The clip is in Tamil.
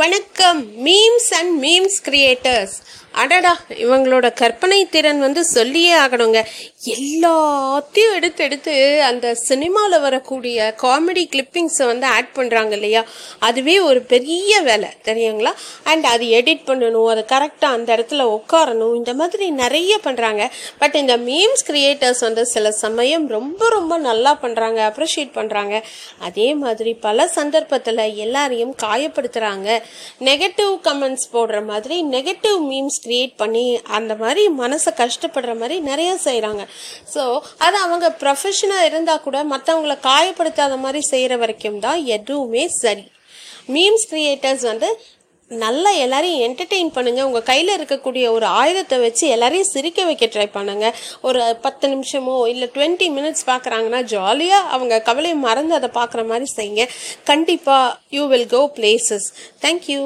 வணக்கம். மீம்ஸ் அண்ட் மீம்ஸ் கிரியேட்டர்ஸ் அடடா இவங்களோட கற்பனை திறன் வந்து சொல்லியே ஆகணுங்க. எல்லாத்தையும் எடுத்து எடுத்து அந்த சினிமாவில் வரக்கூடிய காமெடி கிளிப்பிங்ஸை வந்து ஆட் பண்ணுறாங்க இல்லையா? அதுவே ஒரு பெரிய வேலை தெரியுங்களா? அண்ட் அது எடிட் பண்ணணும் அது கரெக்டாக அந்த இடத்துல உட்காரணும் இந்த மாதிரி நிறைய பண்ணுறாங்க பட் இந்த மீம்ஸ் கிரியேட்டர்ஸ் வந்து சில சமயம் ரொம்ப ரொம்ப நல்லா பண்ணுறாங்க அப்ரிஷியேட் பண்ணுறாங்க அதே மாதிரி பல சந்தர்ப்பத்தில் எல்லாரையும் காயப்படுத்துகிறாங்க நெகட்டிவ் கமெண்ட்ஸ் போடுற மாதிரி நெகட்டிவ் மீம்ஸ் கிரியேட் பண்ணி அந்த மாதிரி மனசை கஷ்டப்படுற மாதிரி நிறைய செய்கிறாங்க ஸோ அது அவங்க ப்ரொஃபஷனாக இருந்தால் கூட மற்றவங்கள காயப்படுத்தாத மாதிரி செய்கிற வரைக்கும் தான் எதுவுமே சரி. மீம்ஸ் கிரியேட்டர்ஸ் வந்து நல்லா எல்லாரையும் என்டர்டெயின் பண்ணுங்கள் உங்கள் கையில் இருக்கக்கூடிய ஒரு ஆயுதத்தை வச்சு எல்லாரையும் சிரிக்க வைக்க ட்ரை பண்ணுங்க. ஒரு பத்து நிமிஷமோ இல்லை டுவெண்ட்டி மினிட்ஸ் பார்க்குறாங்கன்னா ஜாலியாக அவங்க கவலையை மறந்து அதை பார்க்குற மாதிரி செய்யுங்க. கண்டிப்பாக you will go places thank you